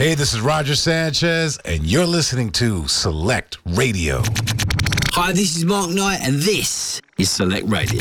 Hey, this is Roger Sanchez, and you're listening to Select Radio. Hi, this is Mark Knight, and this is Select Radio.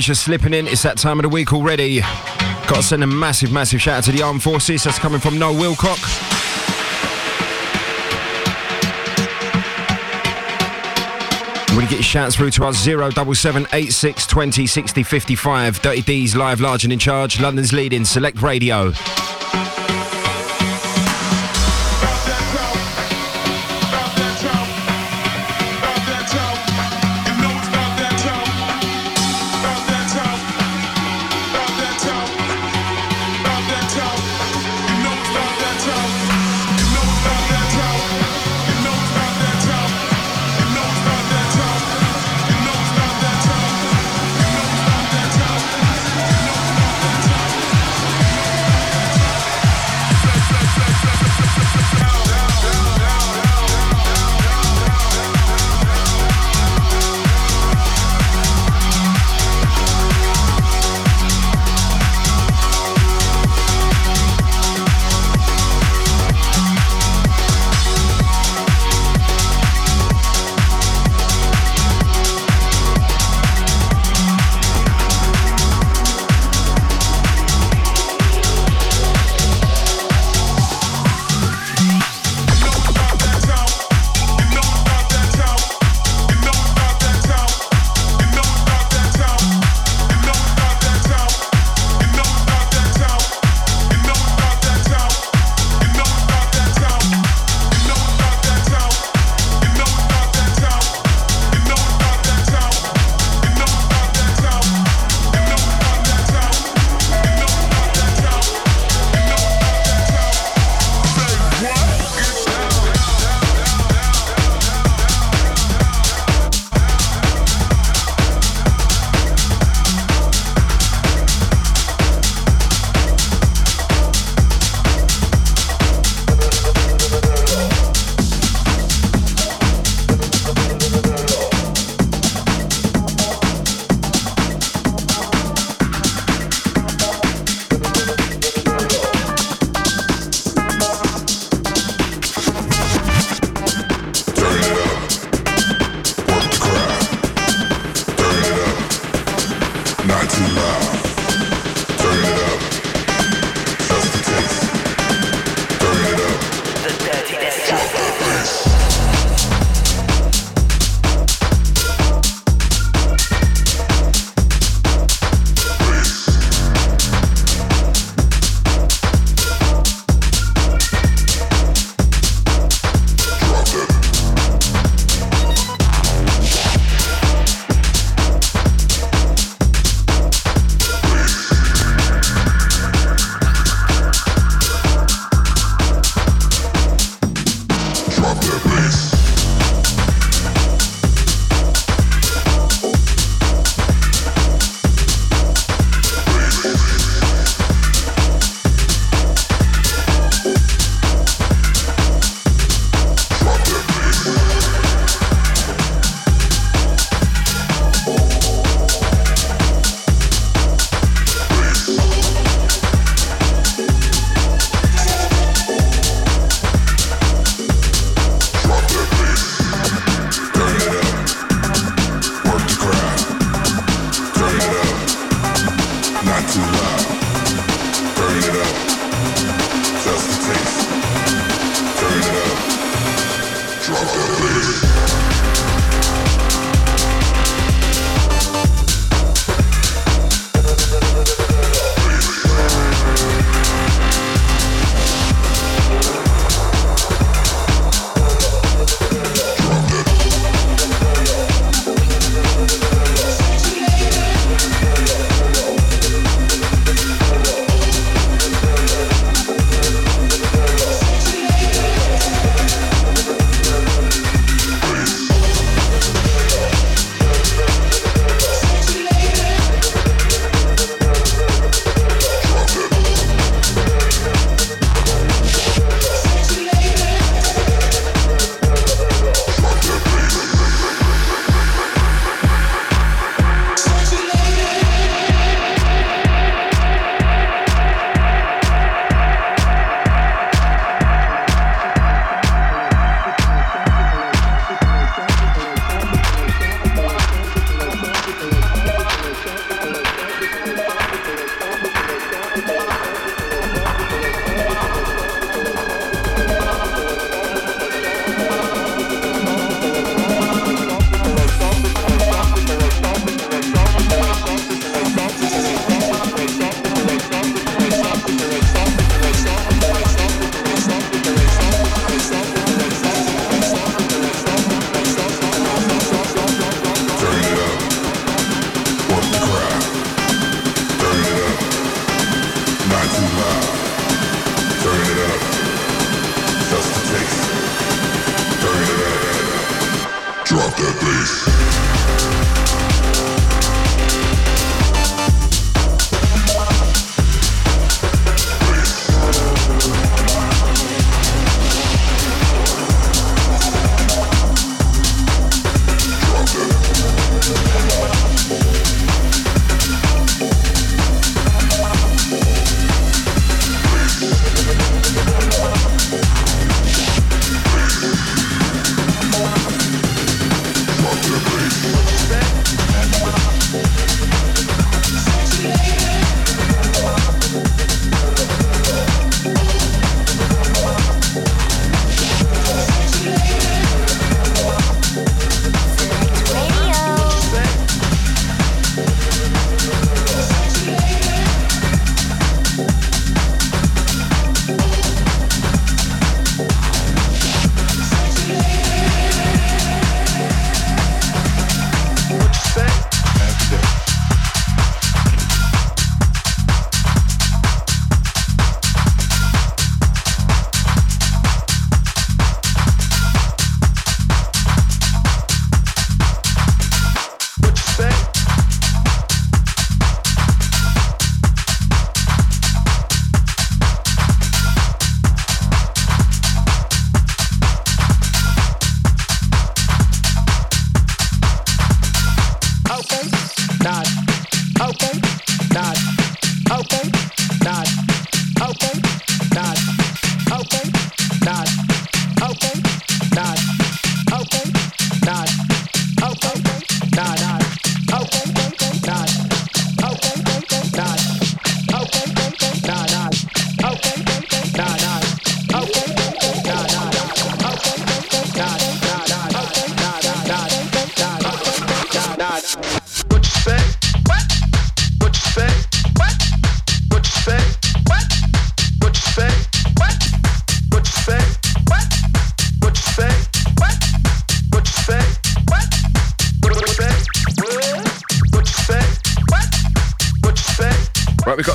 Just slipping in. It's that time of the week already. Got to send a massive, massive shout out to the armed forces. That's coming from Noel Wilcock. You get your shouts through to us, 077 86 20 60 55. Dirty D's live, large and in charge. London's leading select radio.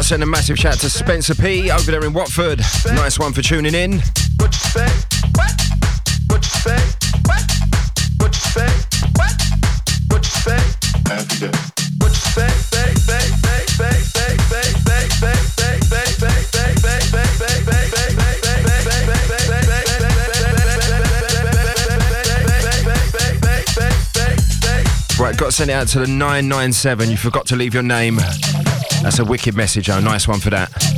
Send a massive shout to Spencer P over there in Watford. Nice one for tuning in. What you say? What? What you say? What? What you say? What? What you say? Happy day. What you say? Say, say, say, say, say, say, say, say, say, say, say, Right, got to send it out to the 997. You forgot to leave your name. That's a wicked message, oh. Nice one for that.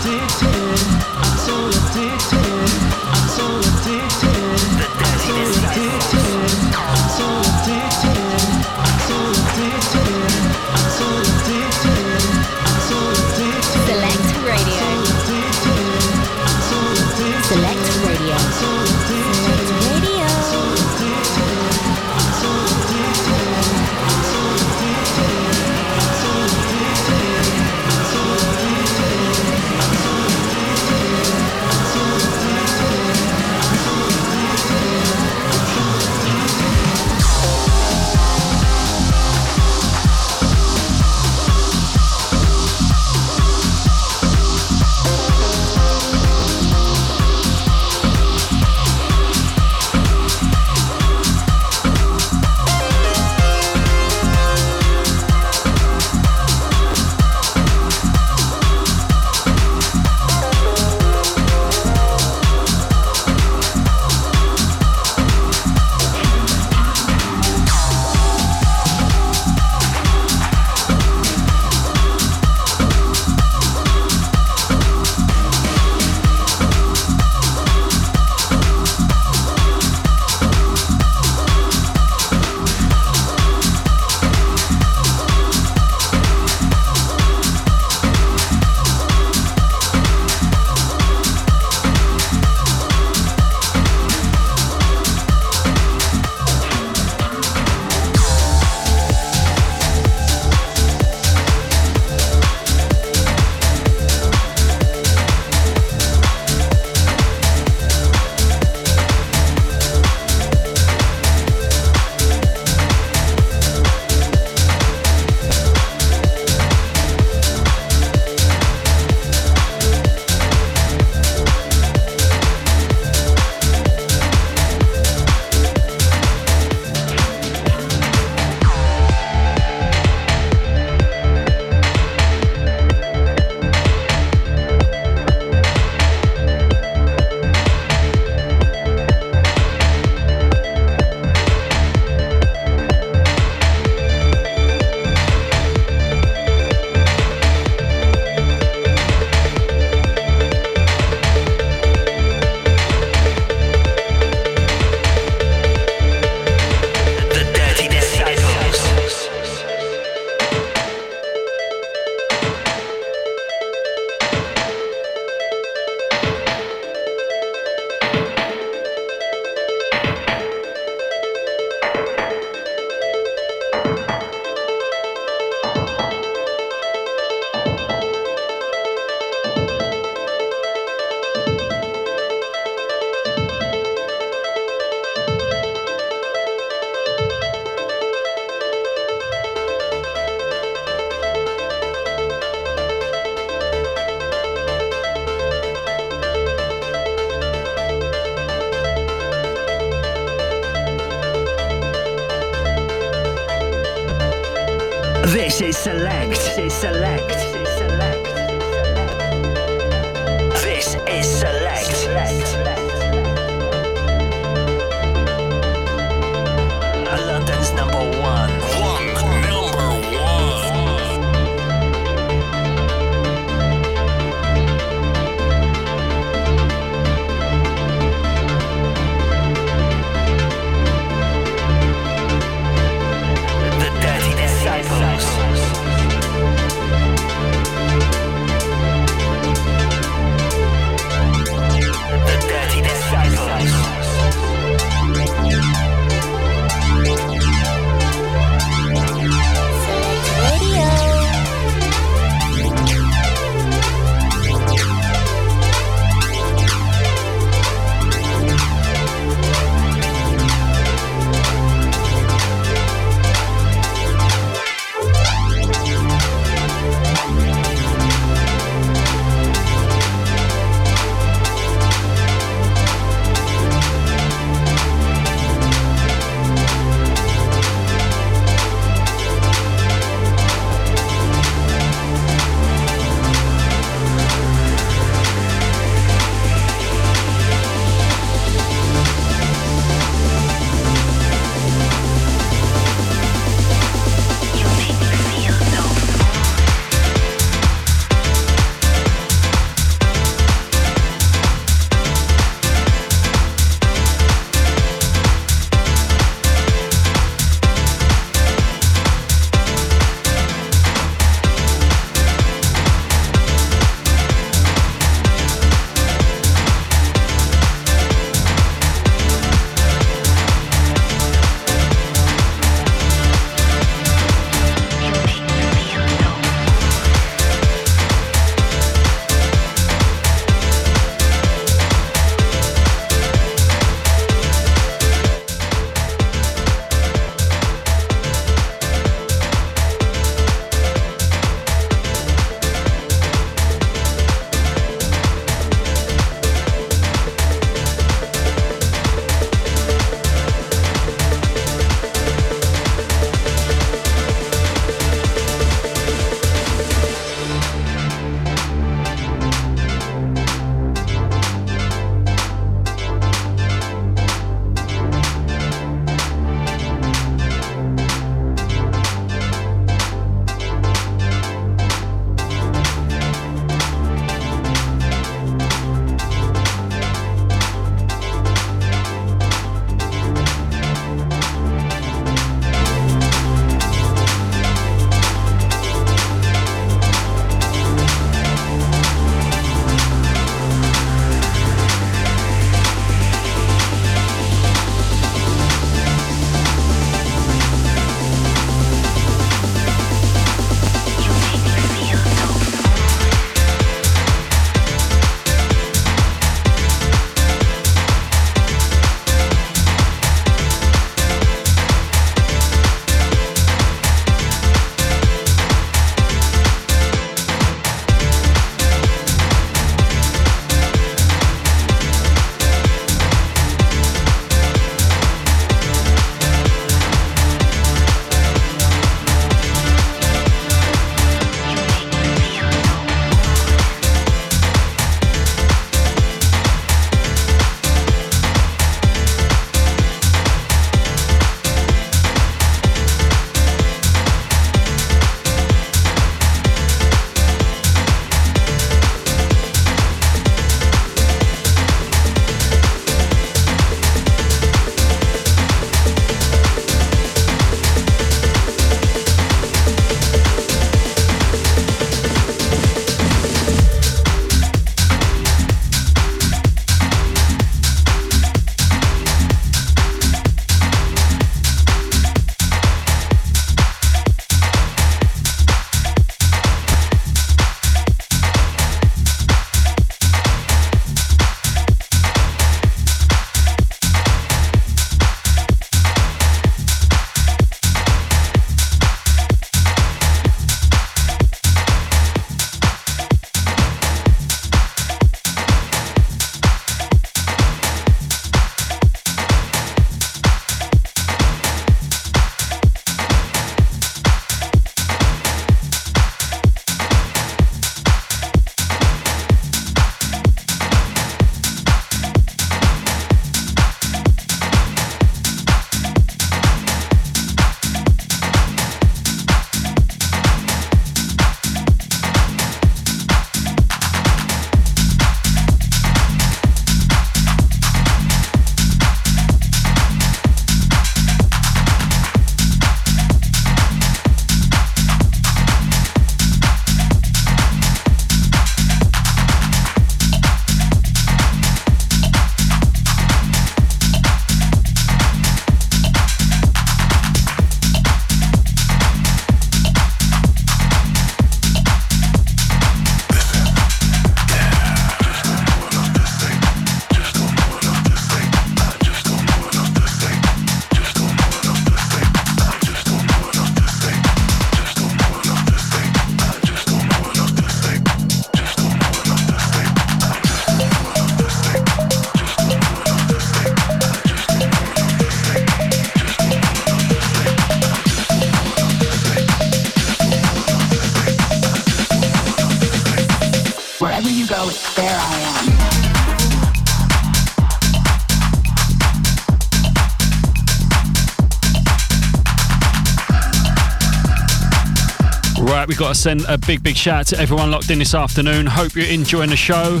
We've got to send a big, big shout out to everyone locked in this afternoon. Hope you're enjoying the show.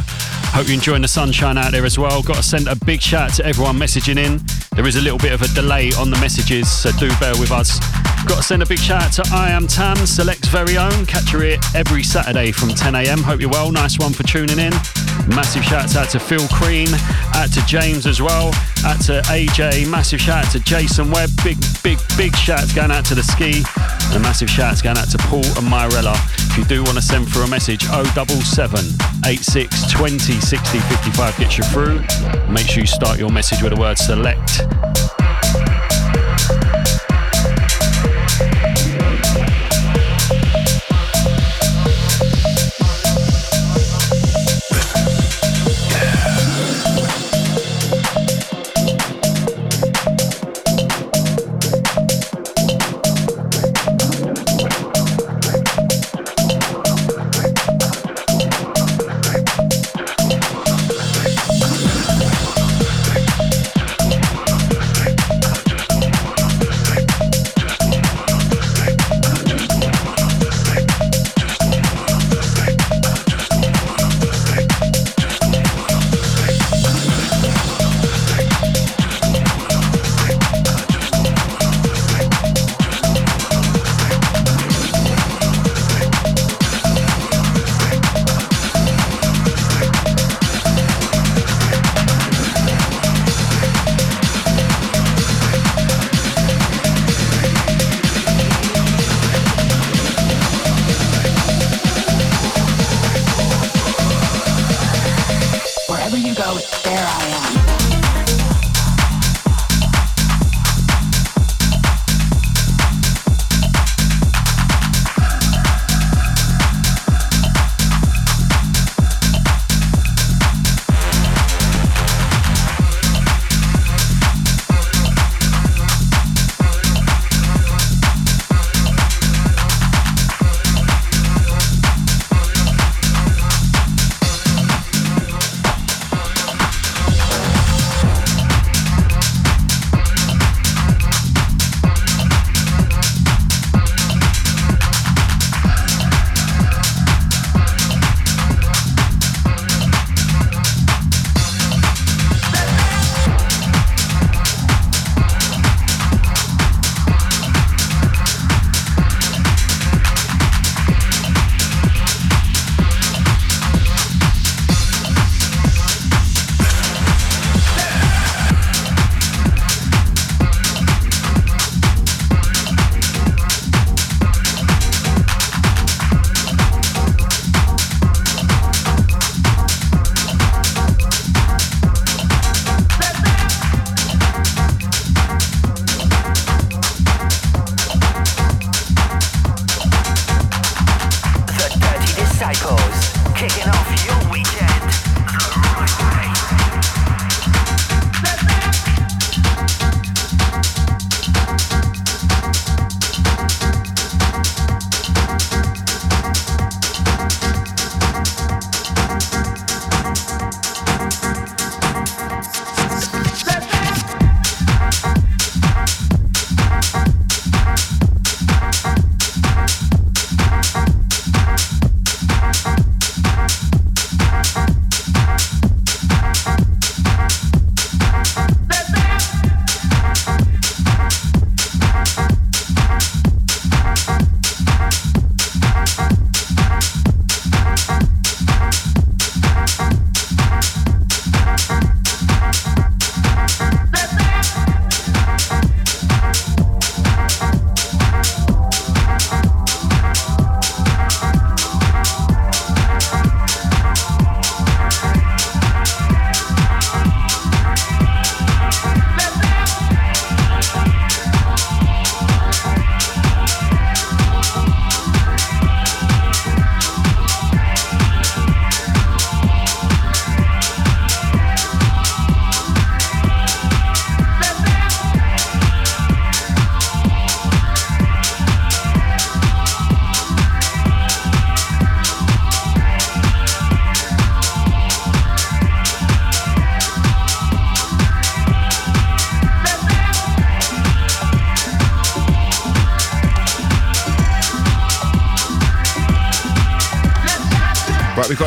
Hope you're enjoying the sunshine out there as well. Got to send a big shout out to everyone messaging in. There is a little bit of a delay on the messages, so do bear with us. Got to send a big shout out to I Am Tam, Select's very own. Catch her here every Saturday from 10 a.m. Hope you're well. Nice one for tuning in. Massive shout out to Phil Crean, out to James as well, out to AJ. Massive shout out to Jason Webb. Big, big, big shout going out to the ski. And a massive shout going out to Paul and Myrella. If you do want to send through a message, 077 86 20 60 55 gets you through. Make sure you start your message with the word select.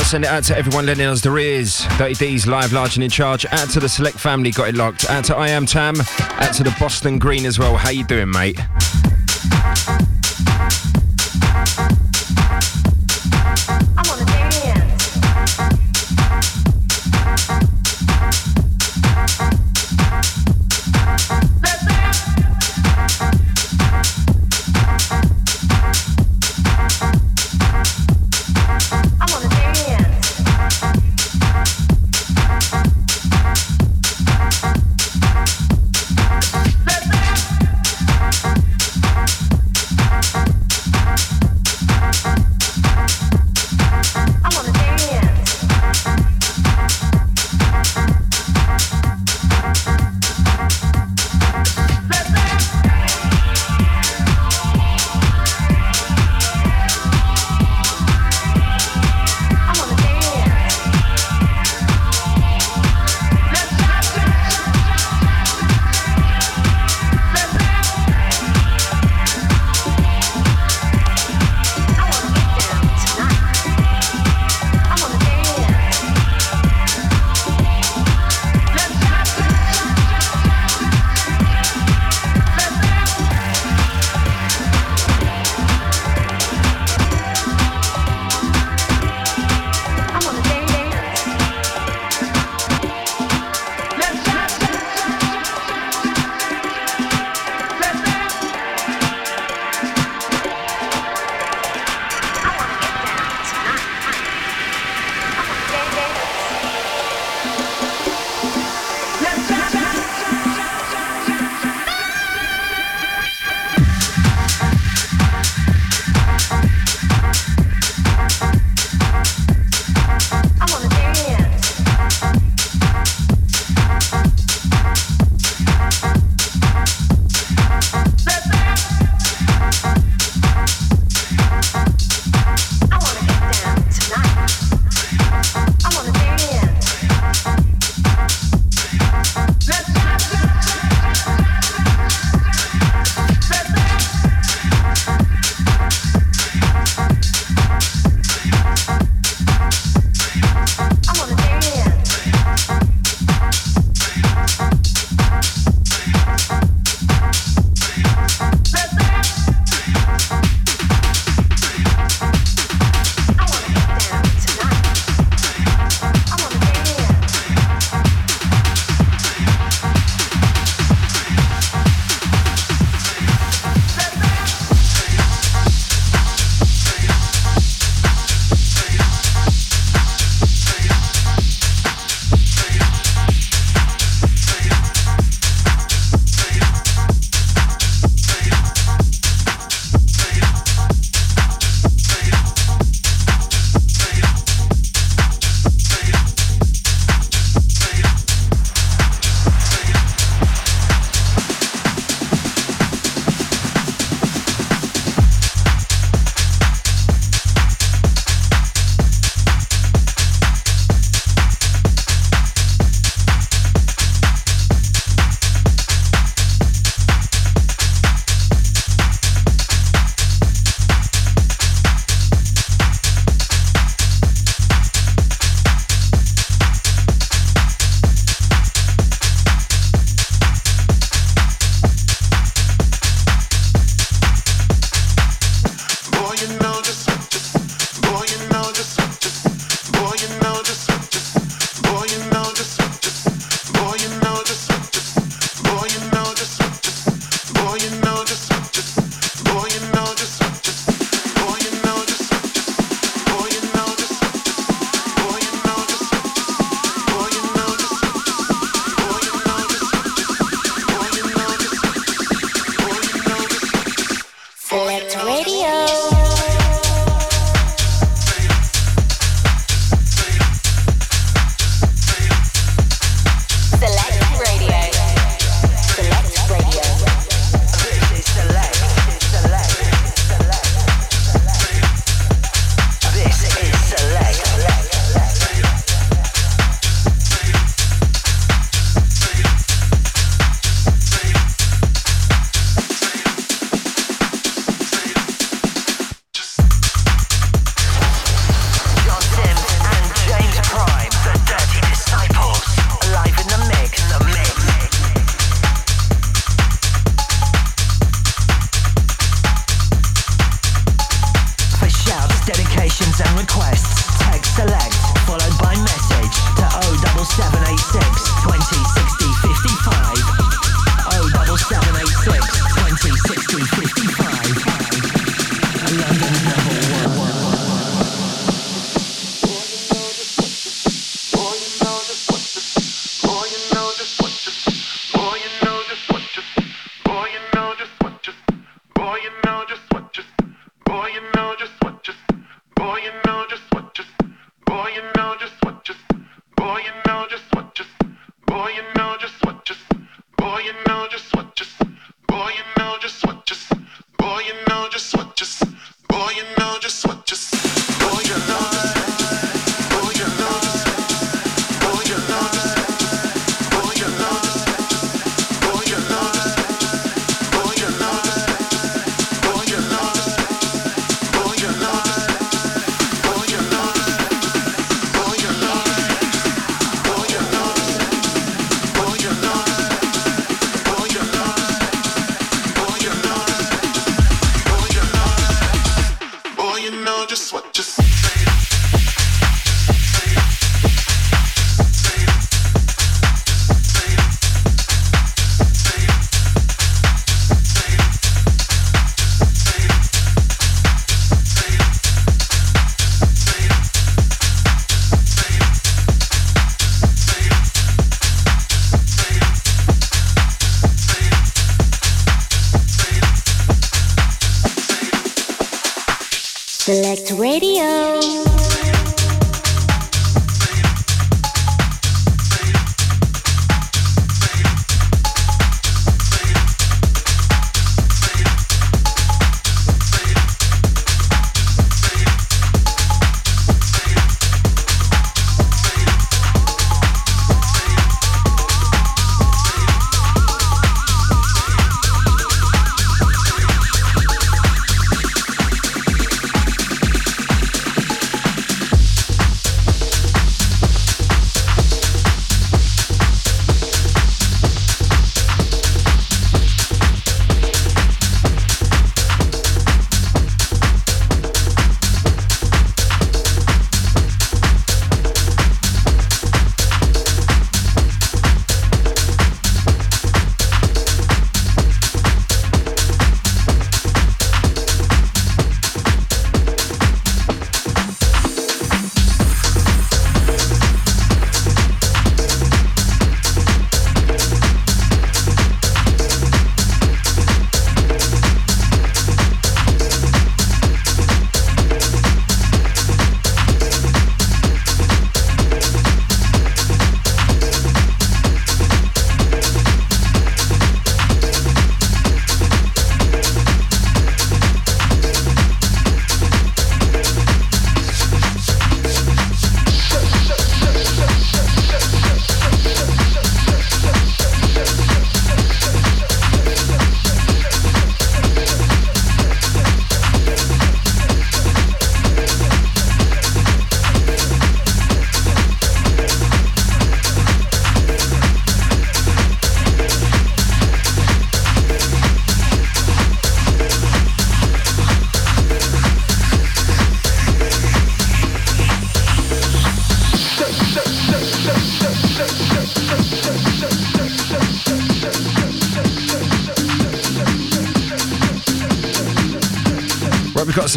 Send it out to everyone lending us their ears. Dirty D's live, large and in charge. Out to the Select family, got it locked. Out to I Am Tam. Out to the Boston Green as well. How you doing, mate?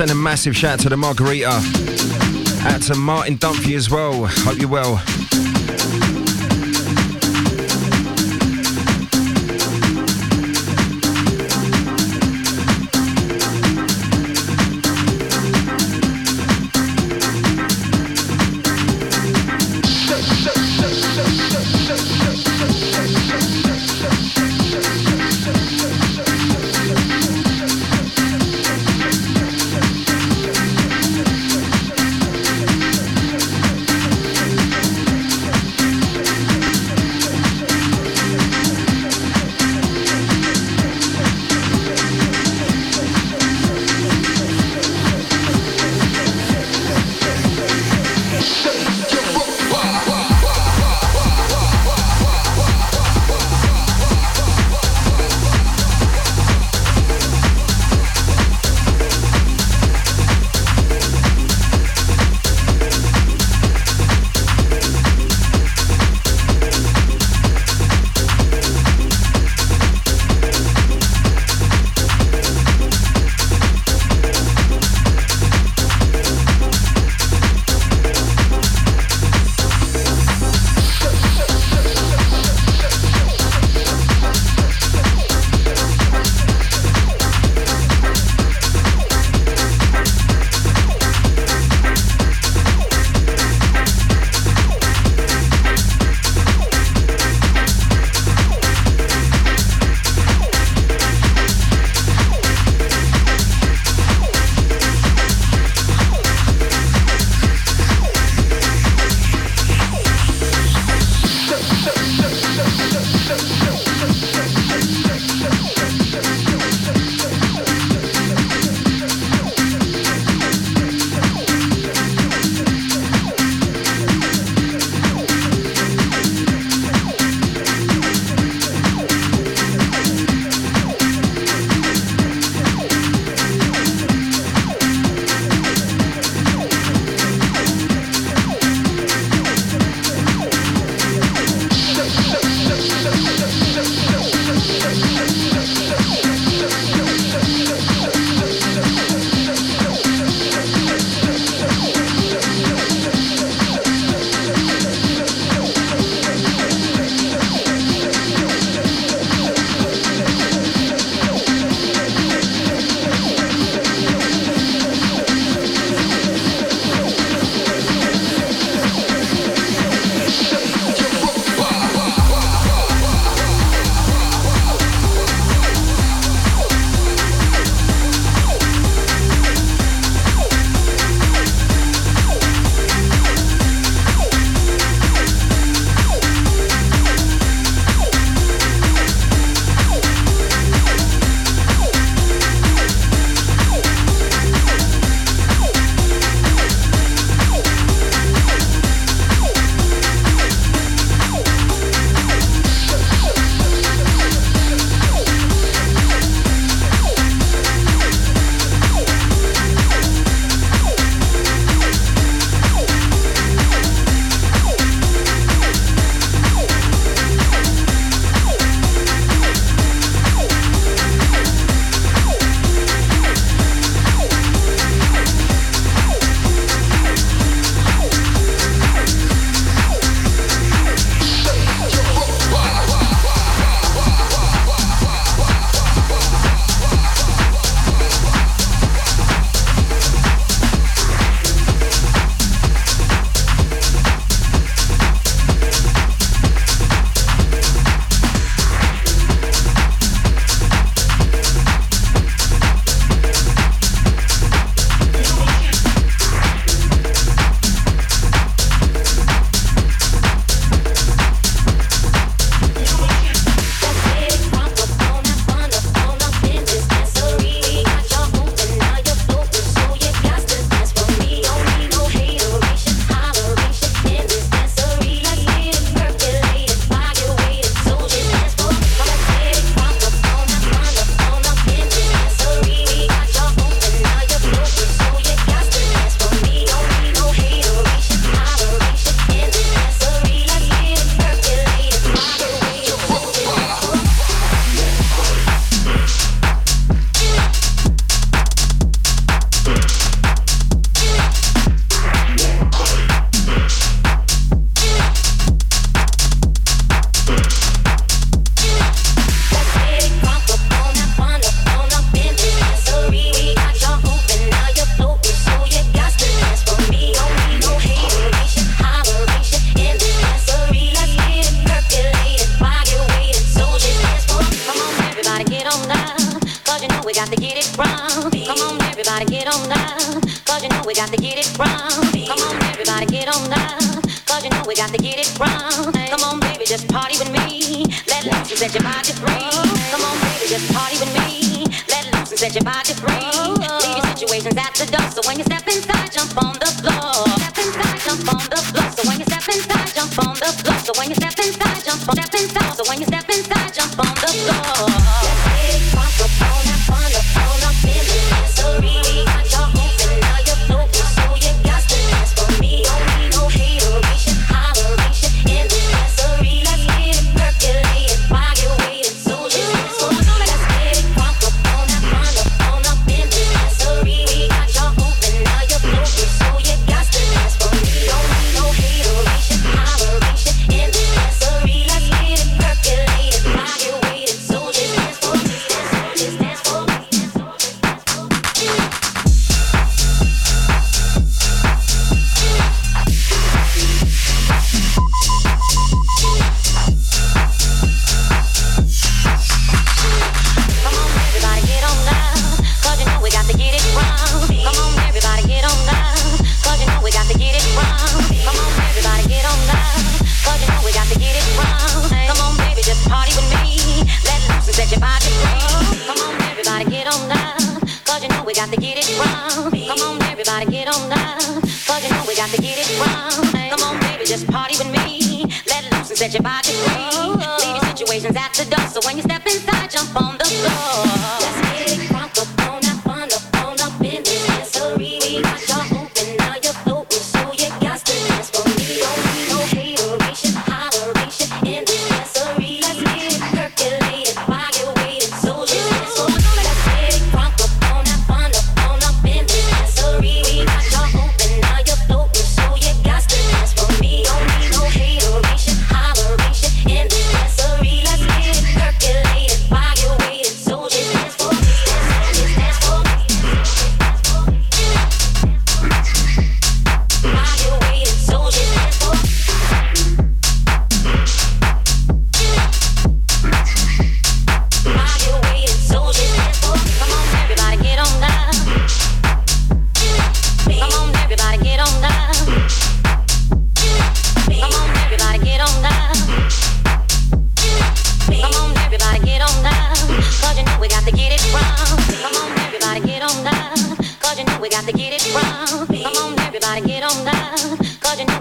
Send a massive shout to the Margarita. Out to Martin Dunphy as well. Hope you're well.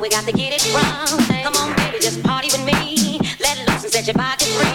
got to get it wrong. Come on, baby, just party with me. Let loose and set your pockets free.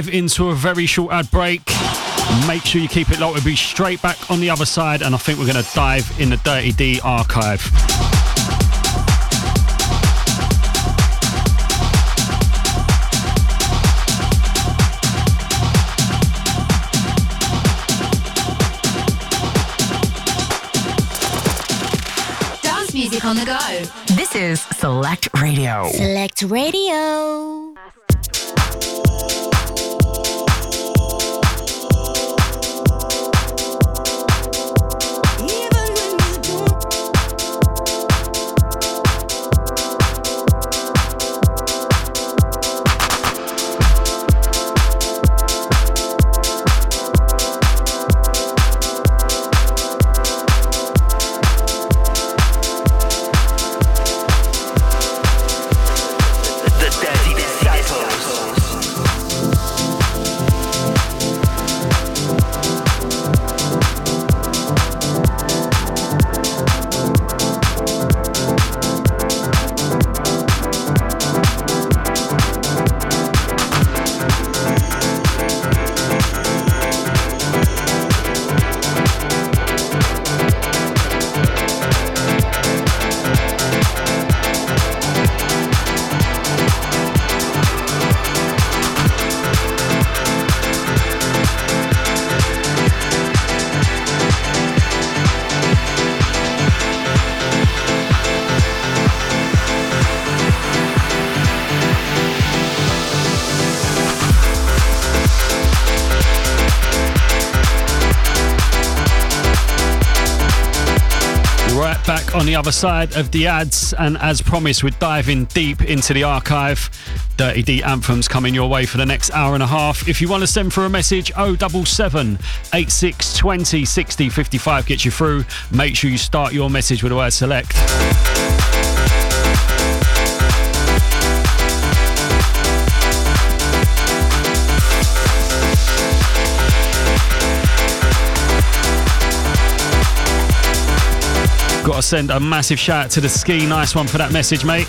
Dive into a very short ad break. Make sure you keep it locked. We'll be straight back on the other side, and I think we're going to dive in the Dirty D archive. Dance music on the go. This is Select Radio. Select Radio. The other side of the ads, and as promised, we're diving deep into the archive. Dirty D anthems coming your way for the next hour and a half. If you want to send for a message, 077 8620 60 55 gets you through. Make sure you start your message with the word select. To send a massive shout out to the ski. Nice one for that message, mate.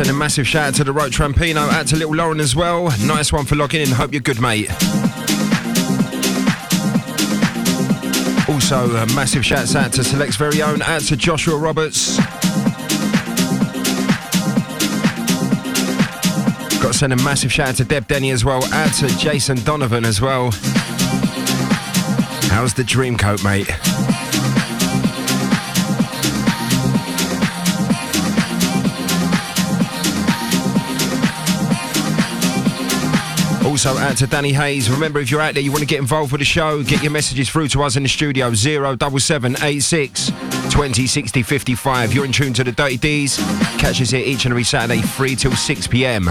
We've got to send a massive shout out to the Road Trampino, out to little Lauren as well. Nice one for logging in. Hope you're good, mate. Also, a massive shout out to Select's very own, out to Joshua Roberts. Got to send a massive shout out to Deb Denny as well, out to Jason Donovan as well. How's the dream coat, mate? Also, out to Danny Hayes. Remember, if you're out there, you want to get involved with the show, get your messages through to us in the studio 07786 2060 55. You're in tune to the Dirty D's. Catch us here each and every Saturday, 3 till 6 p.m.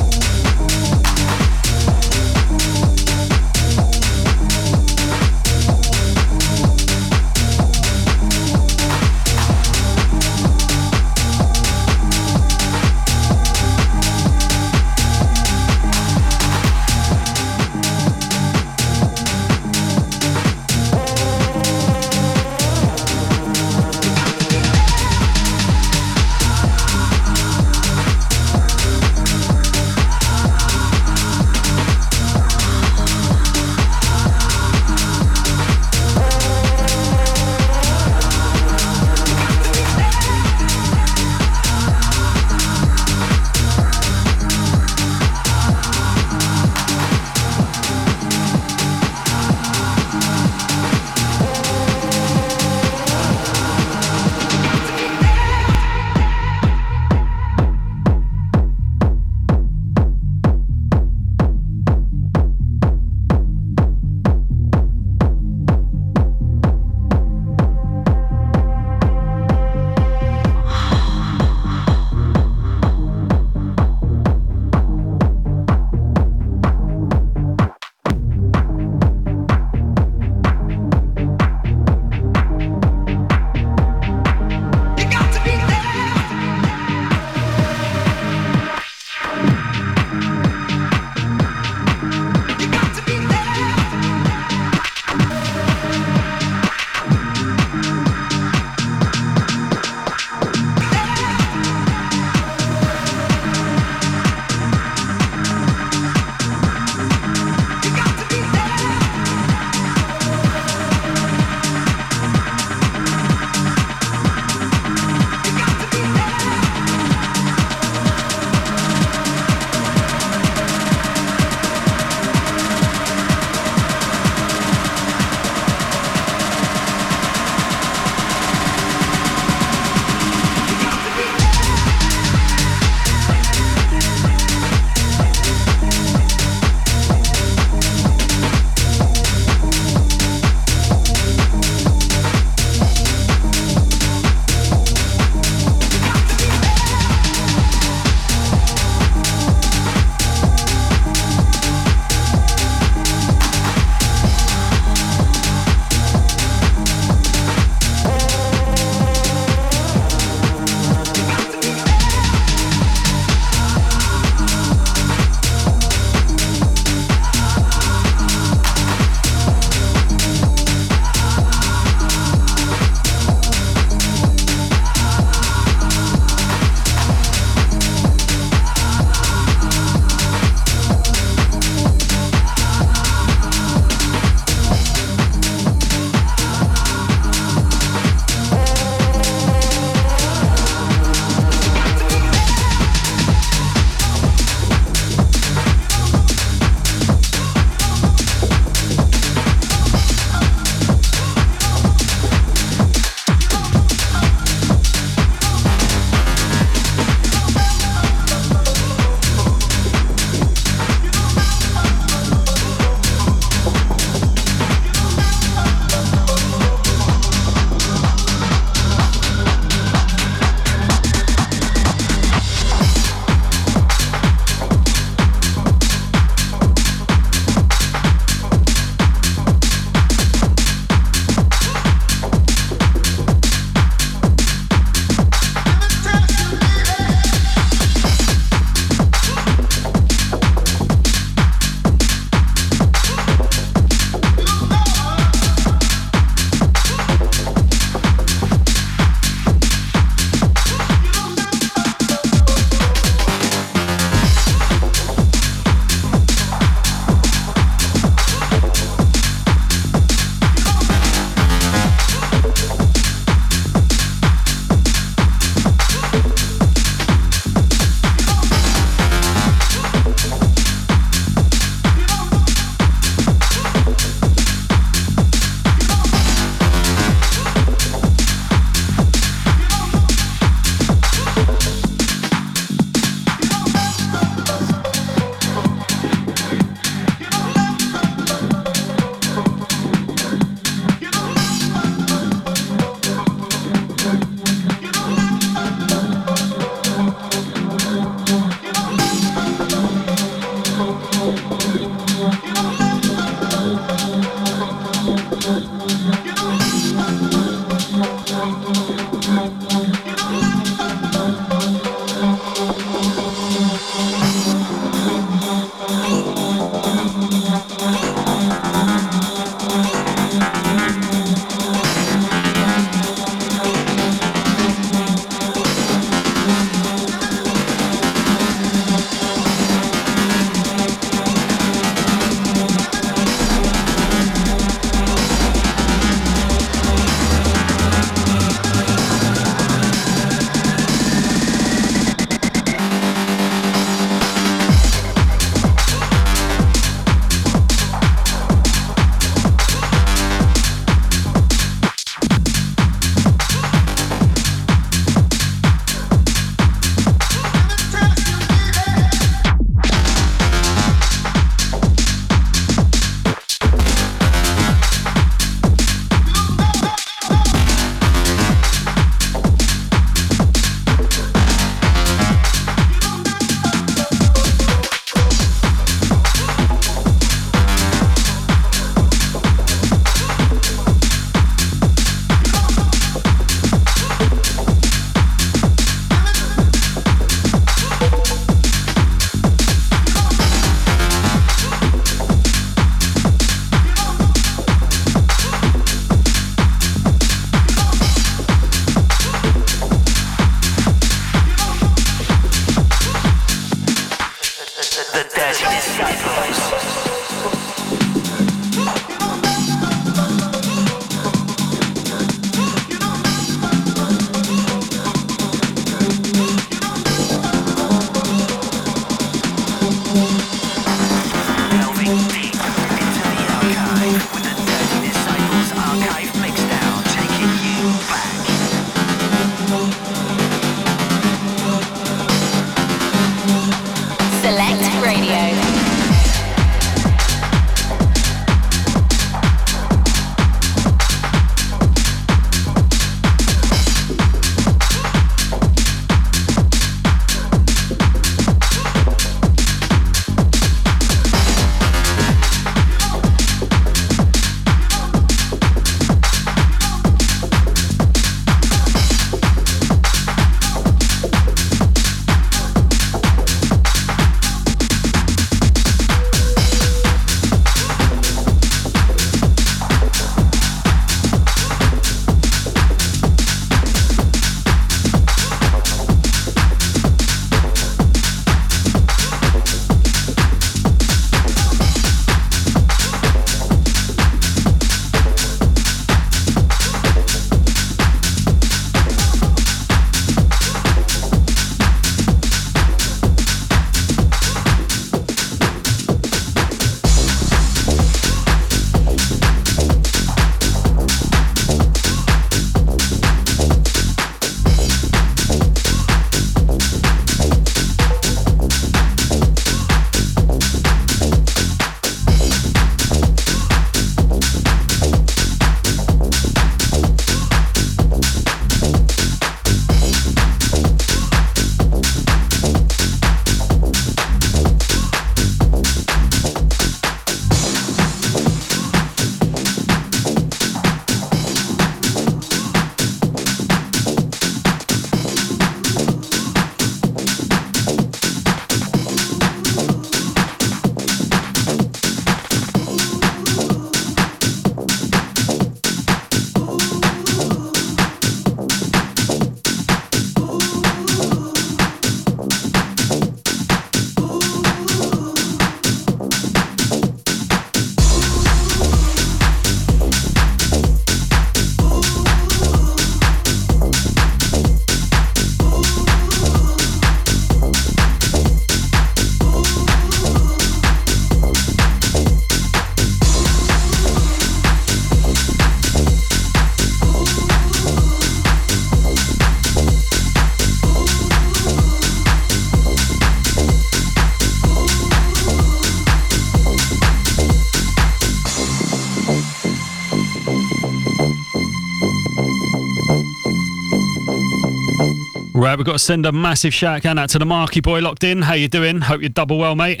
we've got to send a massive shout out to the Marky boy locked in. How you doing? Hope you're double well, mate.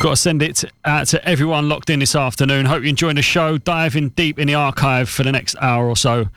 Got to send it out to everyone locked in this afternoon. Hope you're enjoying the show. Diving deep in the archive for the next hour or so.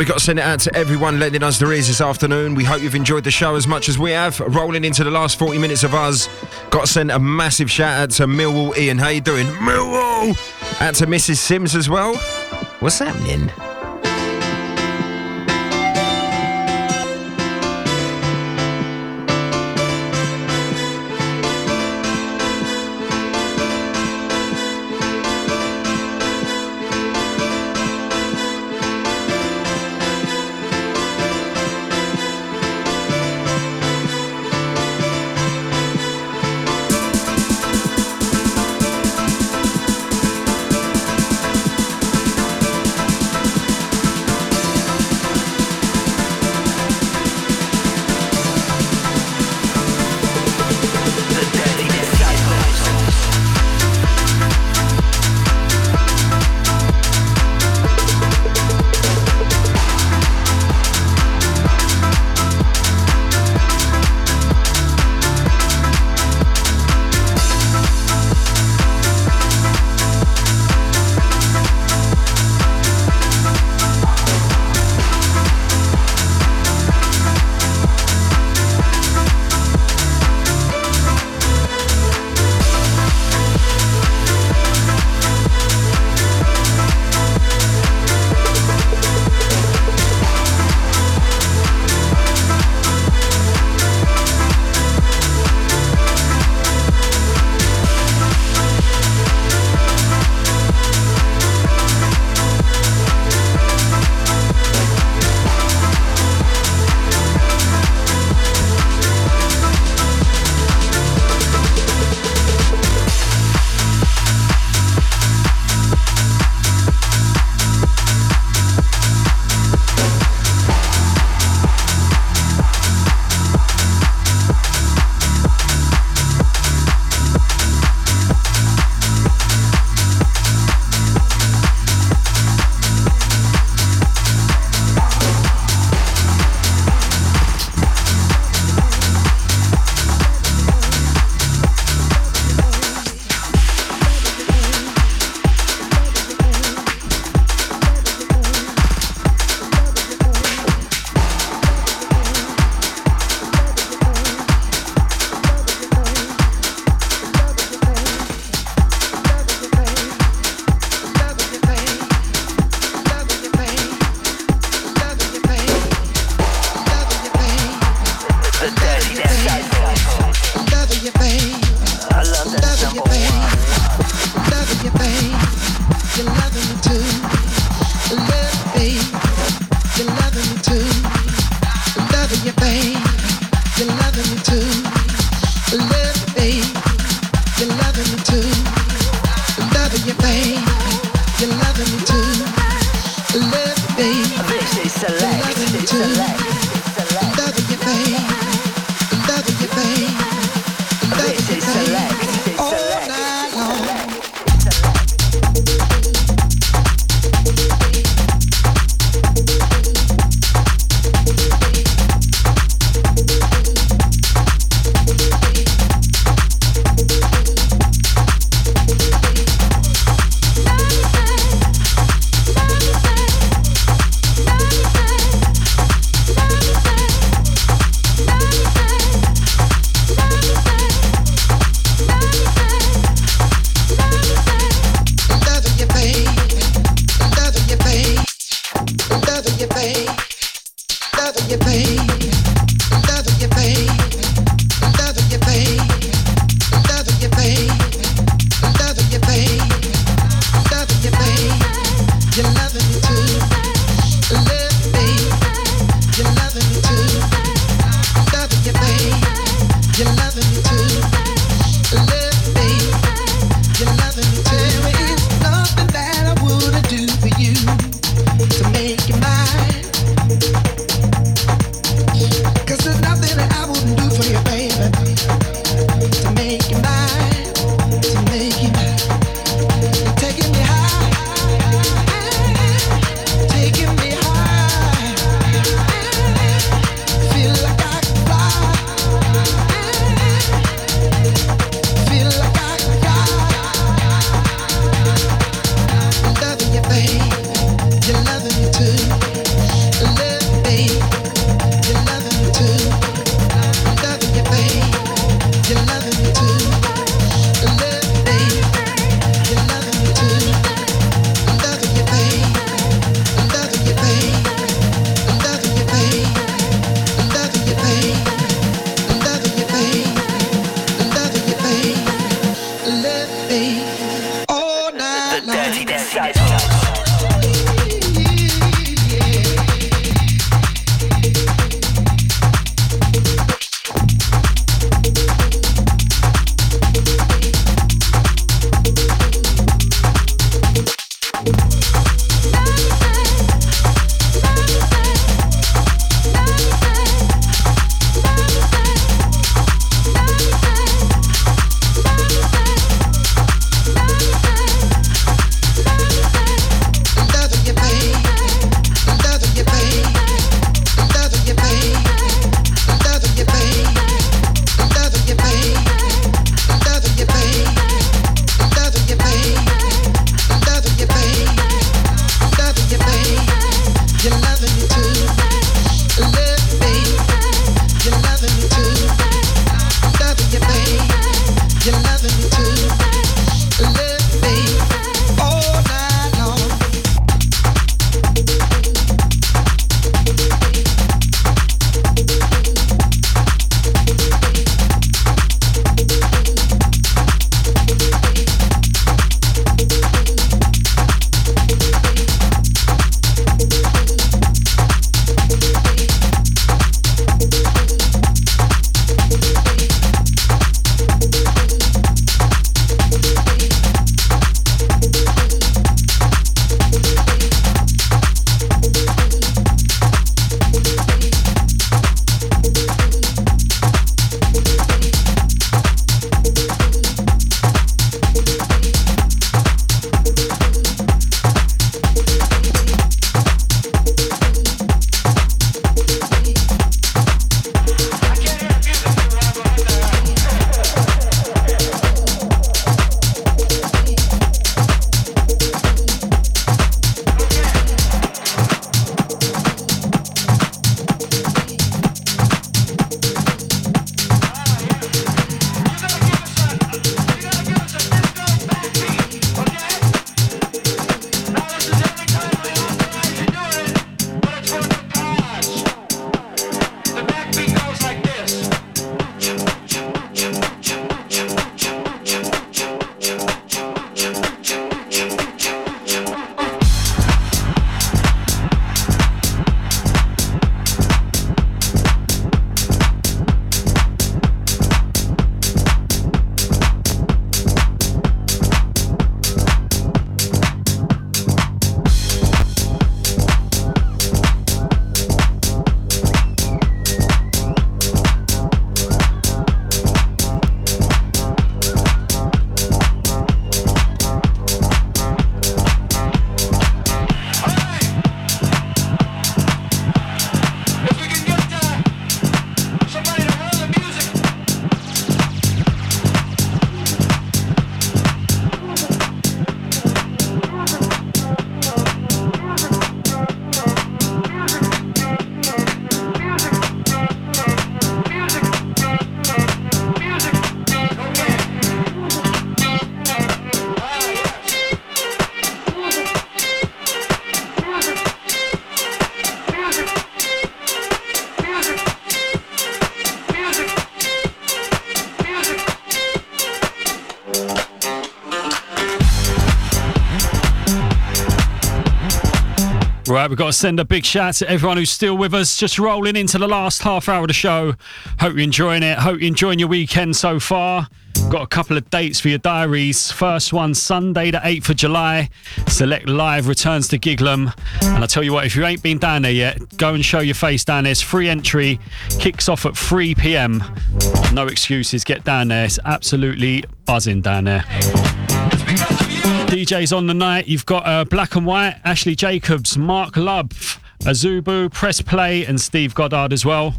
We've got to send it out to everyone lending us their ears this afternoon. We hope you've enjoyed the show as much as we have. Rolling into the last 40 minutes of us. Got to send a massive shout out to Millwall Ian. How you doing? Millwall! Out to Mrs. Sims as well. What's happening? We've got to send a big shout to everyone who's still with us, just rolling into the last half hour of the show. Hope you're enjoying it. Hope you're enjoying your weekend so far. Got a couple of dates for your diaries. First one, Sunday, the 8th of July. Select Live returns to Gigleham. And I tell you what, if you ain't been down there yet, go and show your face down there. It's free entry. Kicks off at 3 pm. No excuses. Get down there. It's absolutely buzzing down there. DJs on the night. You've got uh, Black and White, Ashley Jacobs, Mark Love, Azubu, Press Play, and Steve Goddard as well.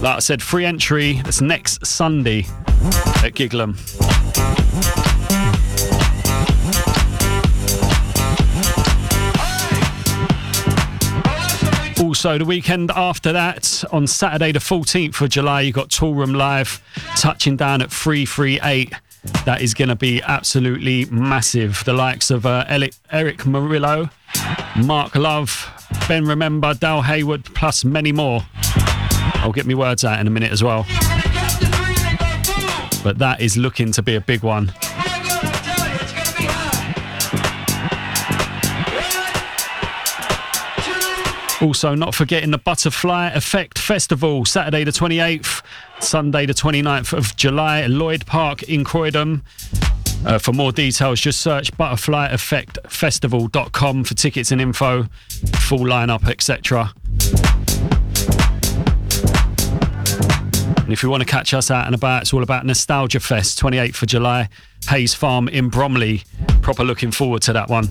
Like I said, free entry. That's next Sunday at Gigleham. Also, the weekend after that, on Saturday, the 14th of July, you've got Toolroom Live touching down at 338. That is going to be absolutely massive. The likes of uh, Erick Morillo, Mark Love, Ben Remember, Dale Howard, plus many more. I'll get my words out in a minute as well. But that is looking to be a big one. Also, not forgetting the Butterfly Effect Festival, Saturday the 28th, Sunday the 29th of July, Lloyd Park in Croydon. Uh, for more details, just search butterflyeffectfestival.com for tickets and info, full lineup, etc. And if you want to catch us out and about, it's all about Nostalgia Fest, 28th of July, Hayes Farm in Bromley. Proper looking forward to that one.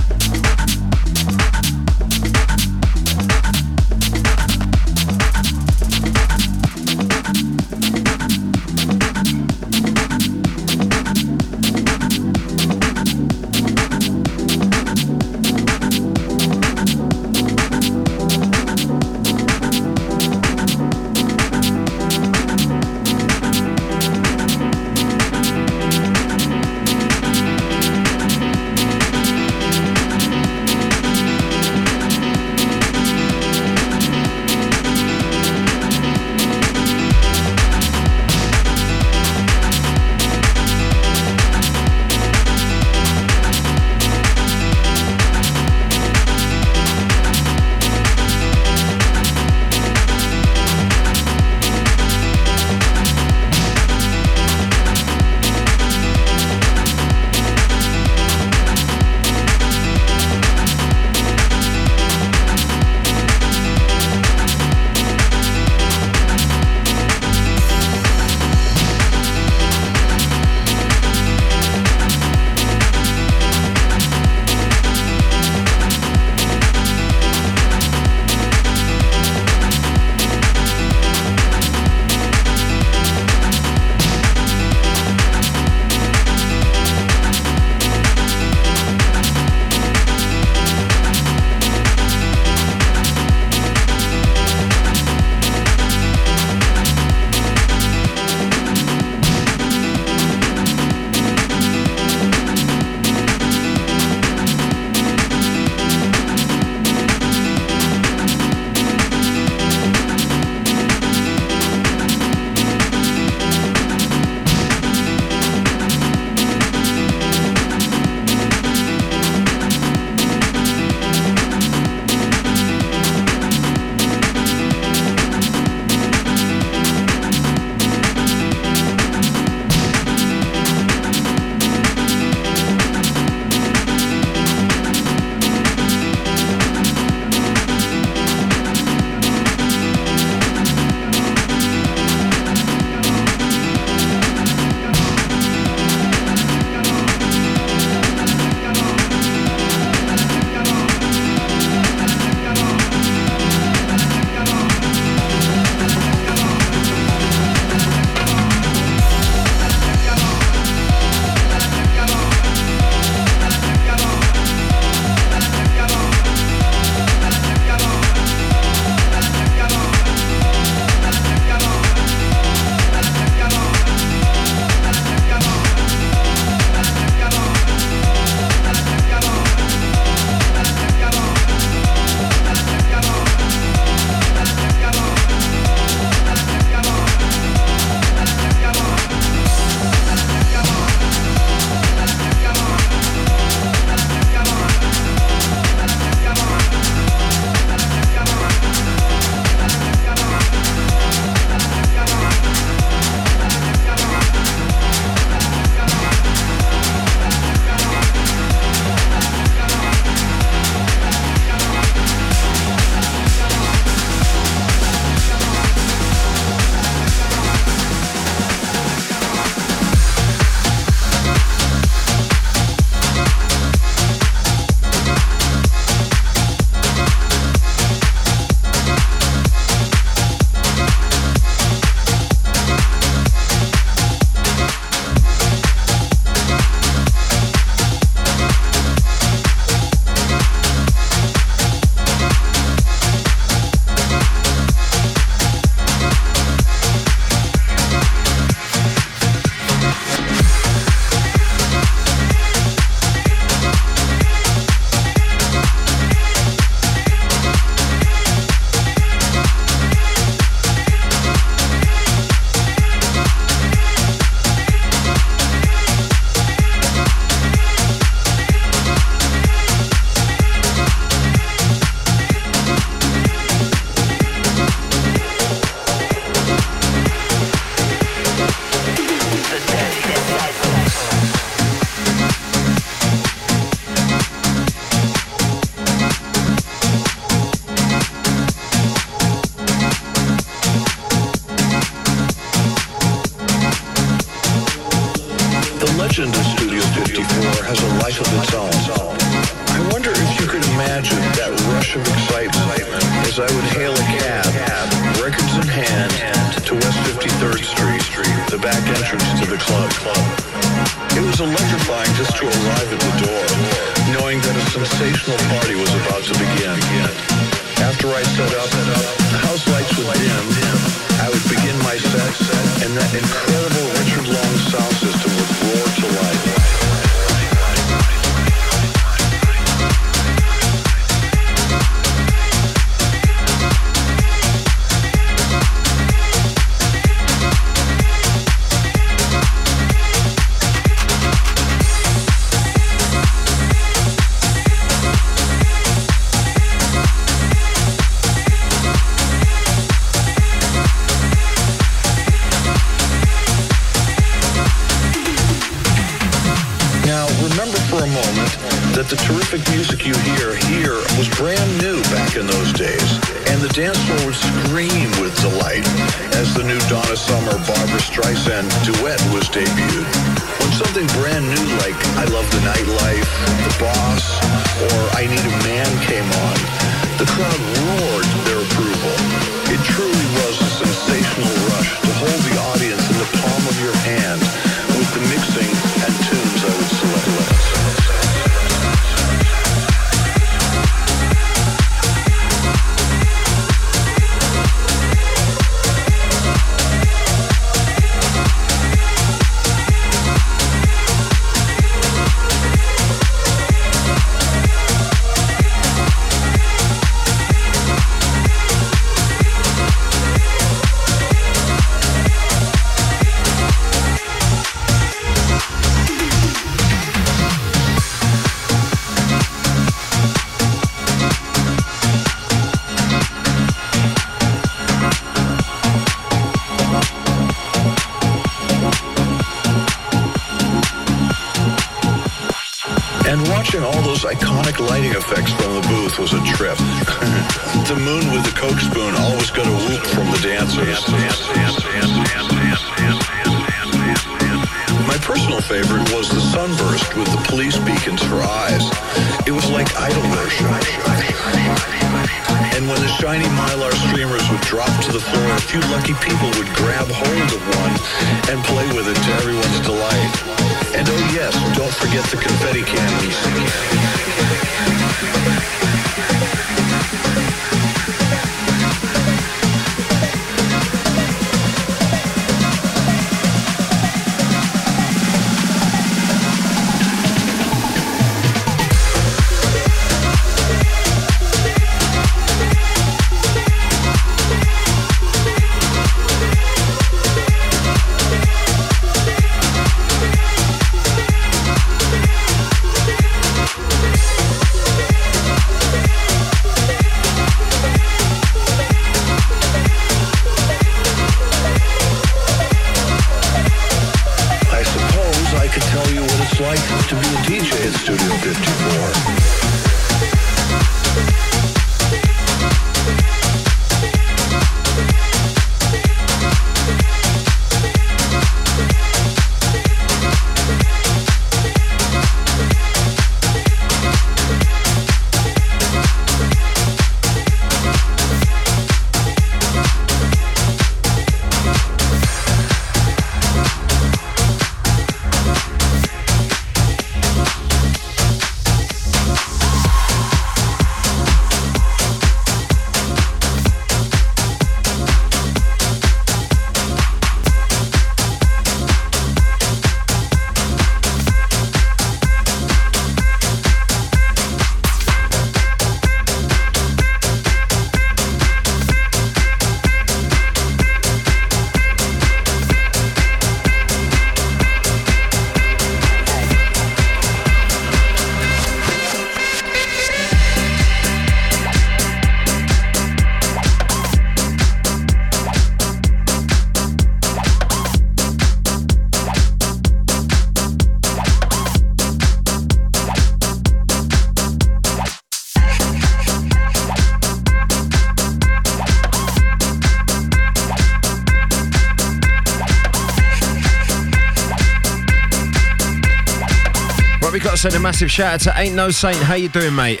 Send a massive shout out to Ain't No Saint. How you doing, mate?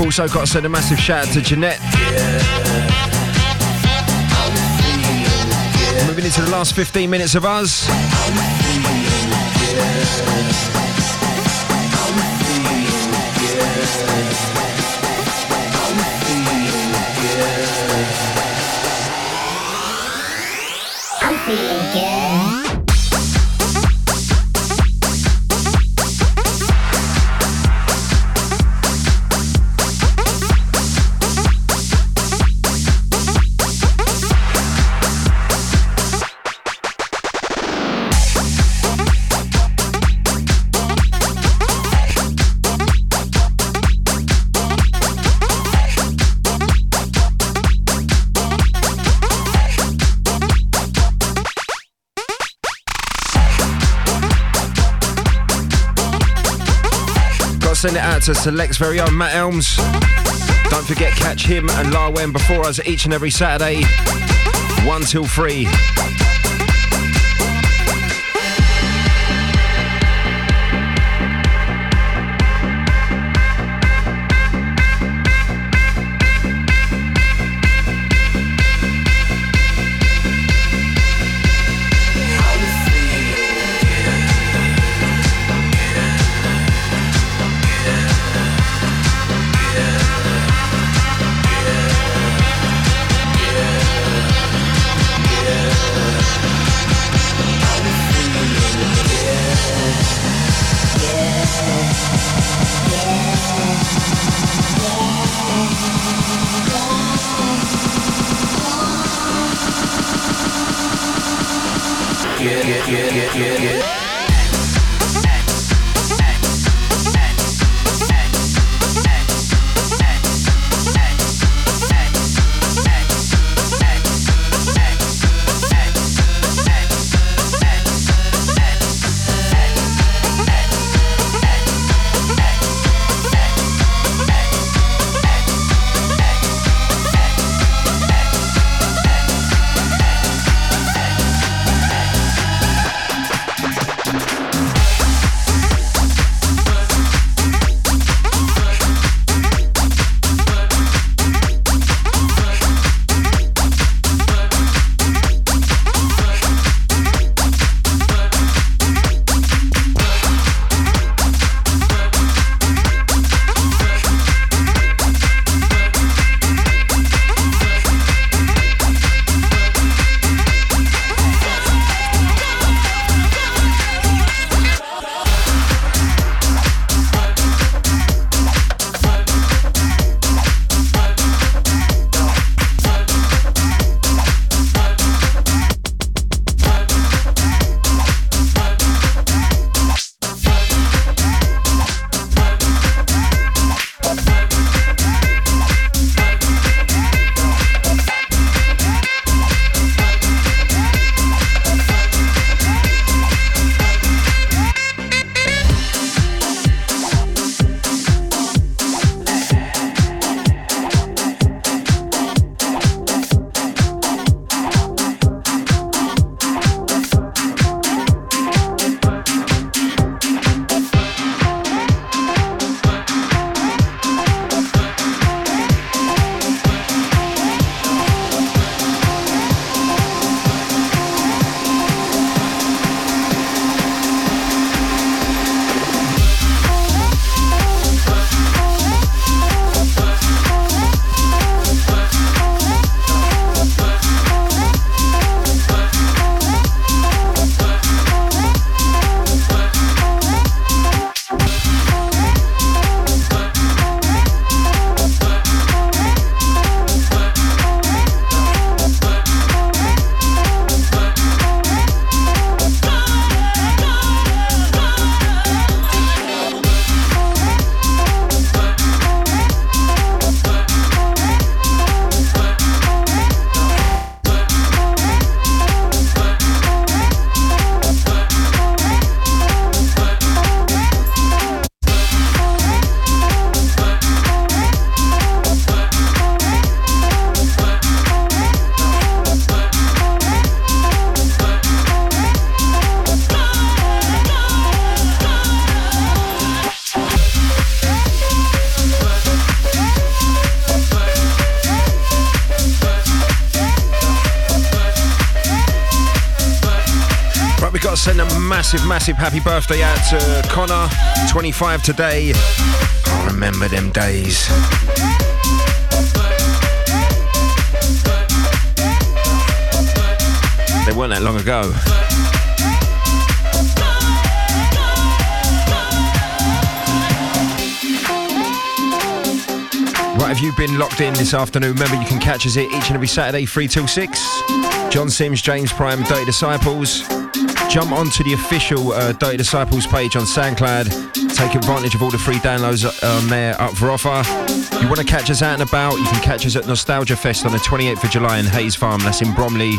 Also got to send a massive shout out to Jeanette. Moving into the last 15 minutes of us. To Select's very own Matt Elms. Don't forget, catch him and Larwen before us each and every Saturday, 1 till 3. Massive, massive happy birthday out to Connor, 25 today. Remember them days. They weren't that long ago. Right, have you been locked in this afternoon? Remember, you can catch us here each and every Saturday, 3 till 6. John Sims, James Prime, Dirty Disciples. Jump onto the official uh, Dirty Disciples page on SoundCloud. Take advantage of all the free downloads on there up for offer. You want to catch us out and about, you can catch us at Nostalgia Fest on the 28th of July in Hayes Farm. That's in Bromley.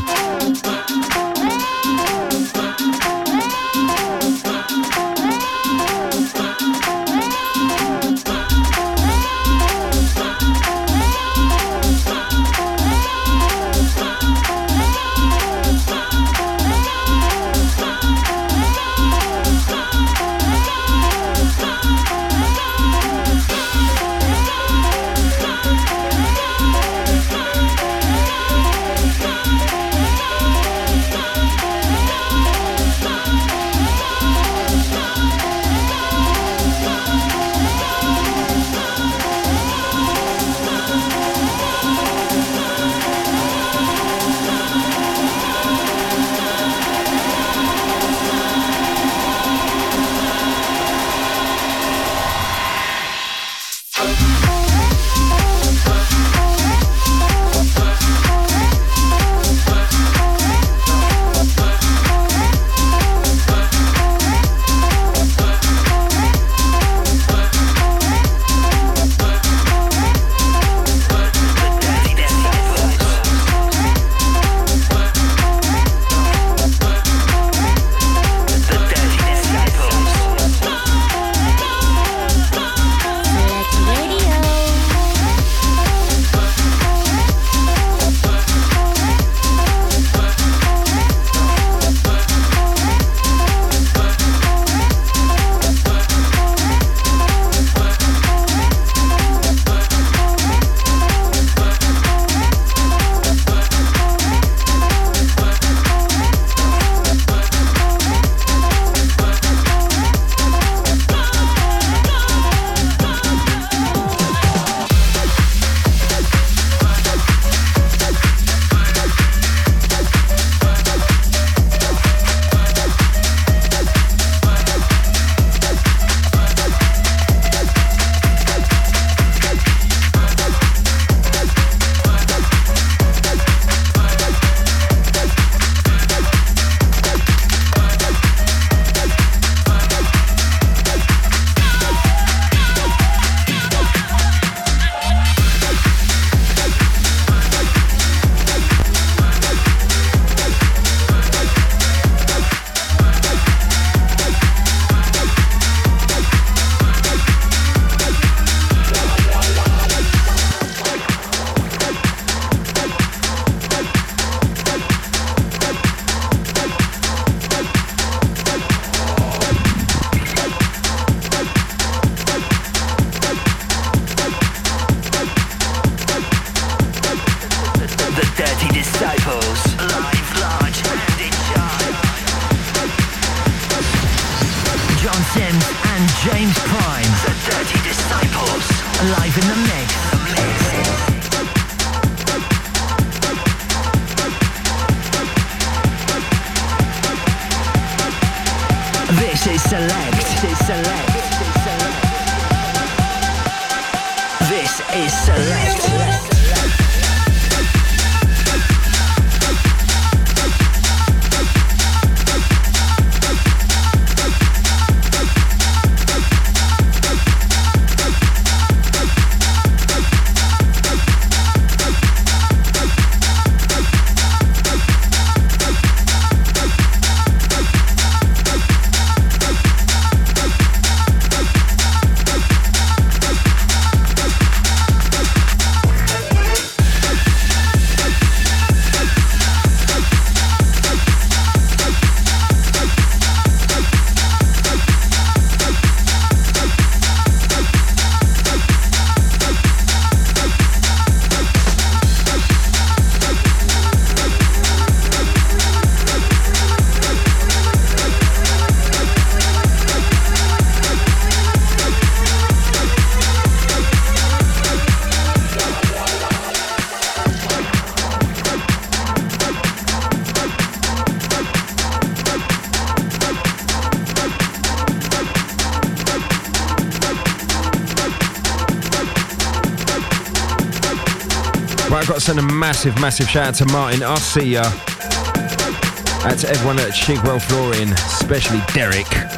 Send a massive, massive shout out to Martin. I'll see ya. Out to everyone at Chigwell Flooring, especially Derek.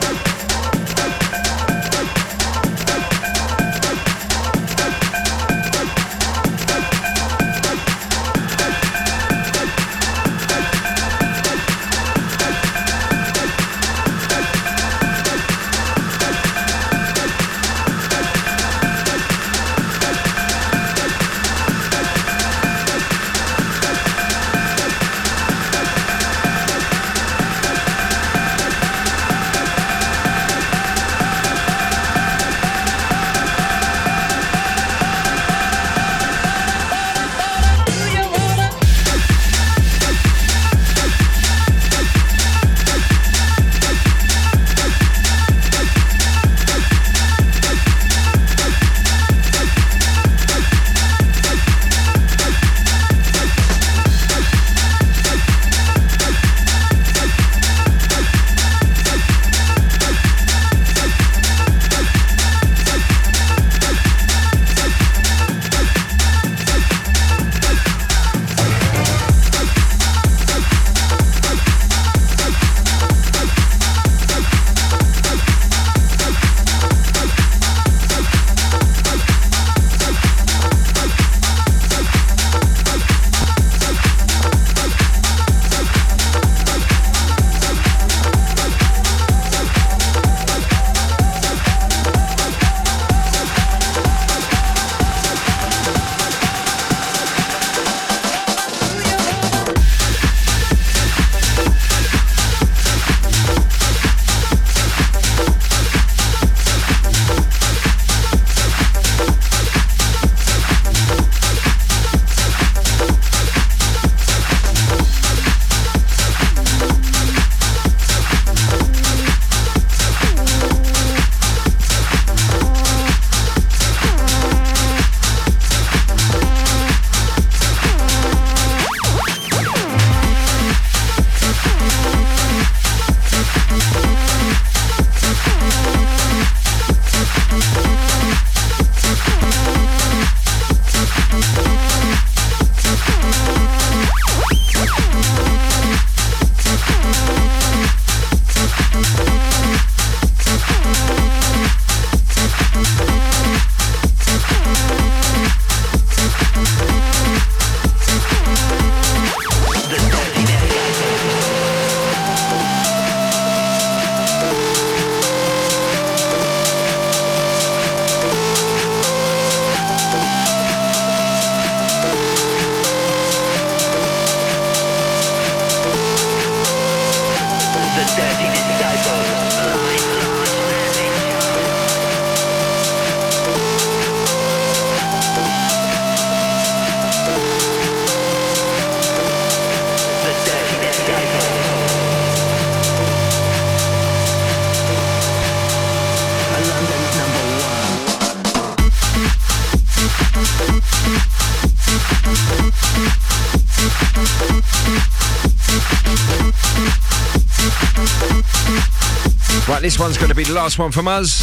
right, this one's going to be the last one from us.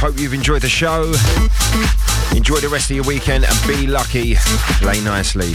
Hope you've enjoyed the show. Enjoy the rest of your weekend and be lucky. Play nicely.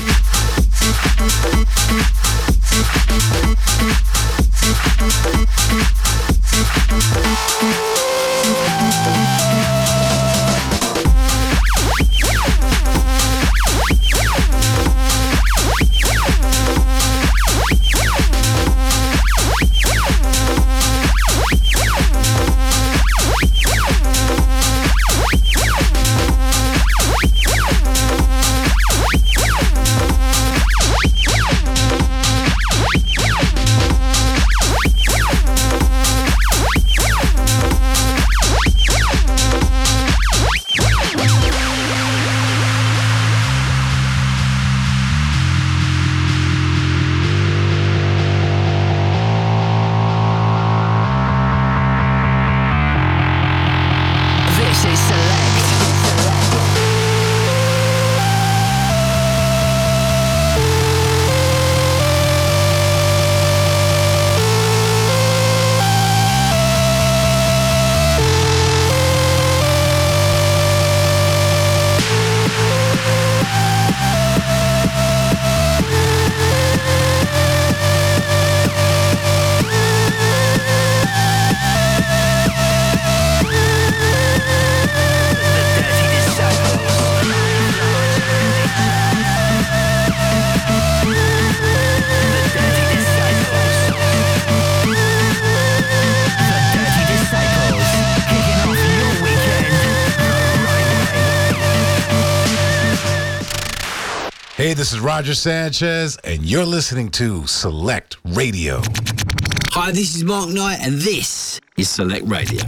Roger Sanchez, and you're listening to Select Radio. Hi, this is Mark Knight, and this is Select Radio.